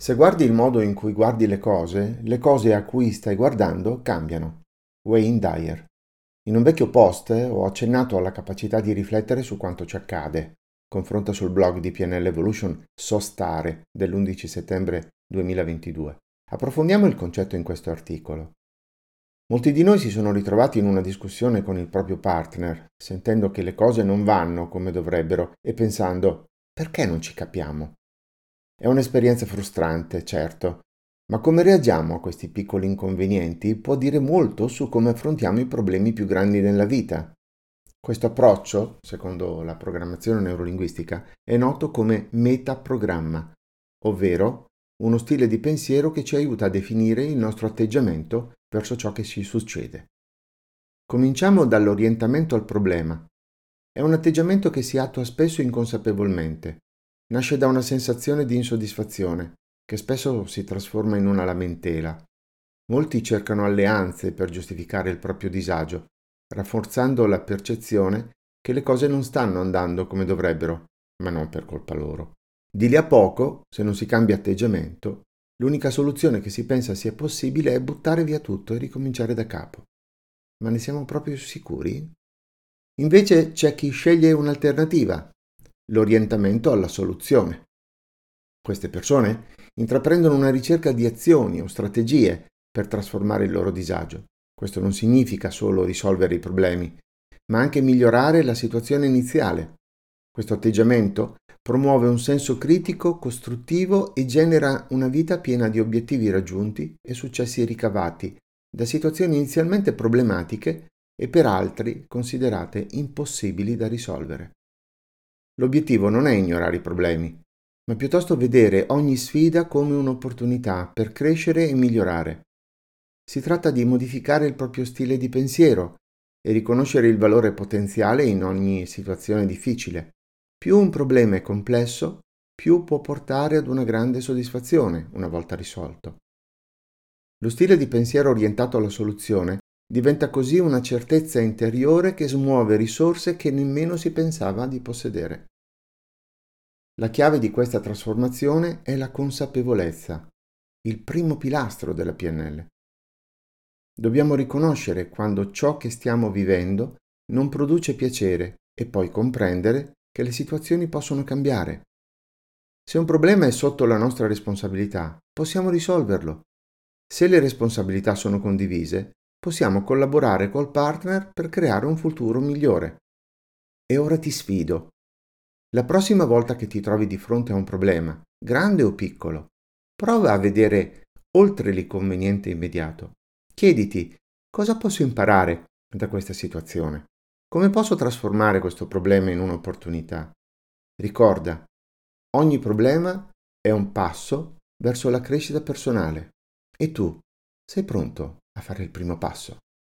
Se guardi il modo in cui guardi le cose, le cose a cui stai guardando cambiano. Wayne Dyer. In un vecchio post ho accennato alla capacità di riflettere su quanto ci accade. Confronta sul blog di PNL Evolution Sostare dell'11 settembre 2022. Approfondiamo il concetto in questo articolo. Molti di noi si sono ritrovati in una discussione con il proprio partner, sentendo che le cose non vanno come dovrebbero e pensando perché non ci capiamo? È un'esperienza frustrante, certo, ma come reagiamo a questi piccoli inconvenienti può dire molto su come affrontiamo i problemi più grandi nella vita. Questo approccio, secondo la programmazione neurolinguistica, è noto come metaprogramma, ovvero uno stile di pensiero che ci aiuta a definire il nostro atteggiamento verso ciò che ci succede. Cominciamo dall'orientamento al problema. È un atteggiamento che si attua spesso inconsapevolmente, nasce da una sensazione di insoddisfazione, che spesso si trasforma in una lamentela. Molti cercano alleanze per giustificare il proprio disagio, rafforzando la percezione che le cose non stanno andando come dovrebbero, ma non per colpa loro. Di lì a poco, se non si cambia atteggiamento, l'unica soluzione che si pensa sia possibile è buttare via tutto e ricominciare da capo. Ma ne siamo proprio sicuri? Invece c'è chi sceglie un'alternativa, l'orientamento alla soluzione. Queste persone intraprendono una ricerca di azioni o strategie per trasformare il loro disagio. Questo non significa solo risolvere i problemi, ma anche migliorare la situazione iniziale. Questo atteggiamento promuove un senso critico, costruttivo e genera una vita piena di obiettivi raggiunti e successi ricavati da situazioni inizialmente problematiche e per altri considerate impossibili da risolvere. L'obiettivo non è ignorare i problemi, ma piuttosto vedere ogni sfida come un'opportunità per crescere e migliorare. Si tratta di modificare il proprio stile di pensiero e riconoscere il valore potenziale in ogni situazione difficile. Più un problema è complesso, più può portare ad una grande soddisfazione una volta risolto. Lo stile di pensiero orientato alla soluzione diventa così una certezza interiore che smuove risorse che nemmeno si pensava di possedere. La chiave di questa trasformazione è la consapevolezza, il primo pilastro della PNL. Dobbiamo riconoscere quando ciò che stiamo vivendo non produce piacere e poi comprendere che le situazioni possono cambiare. Se un problema è sotto la nostra responsabilità, possiamo risolverlo. Se le responsabilità sono condivise, possiamo collaborare col partner per creare un futuro migliore. E ora ti sfido la prossima volta che ti trovi di fronte a un problema, grande o piccolo, prova a vedere oltre l'inconveniente immediato. Chiediti cosa posso imparare da questa situazione? Come posso trasformare questo problema in un'opportunità? Ricorda, ogni problema è un passo verso la crescita personale e tu sei pronto a fare il primo passo.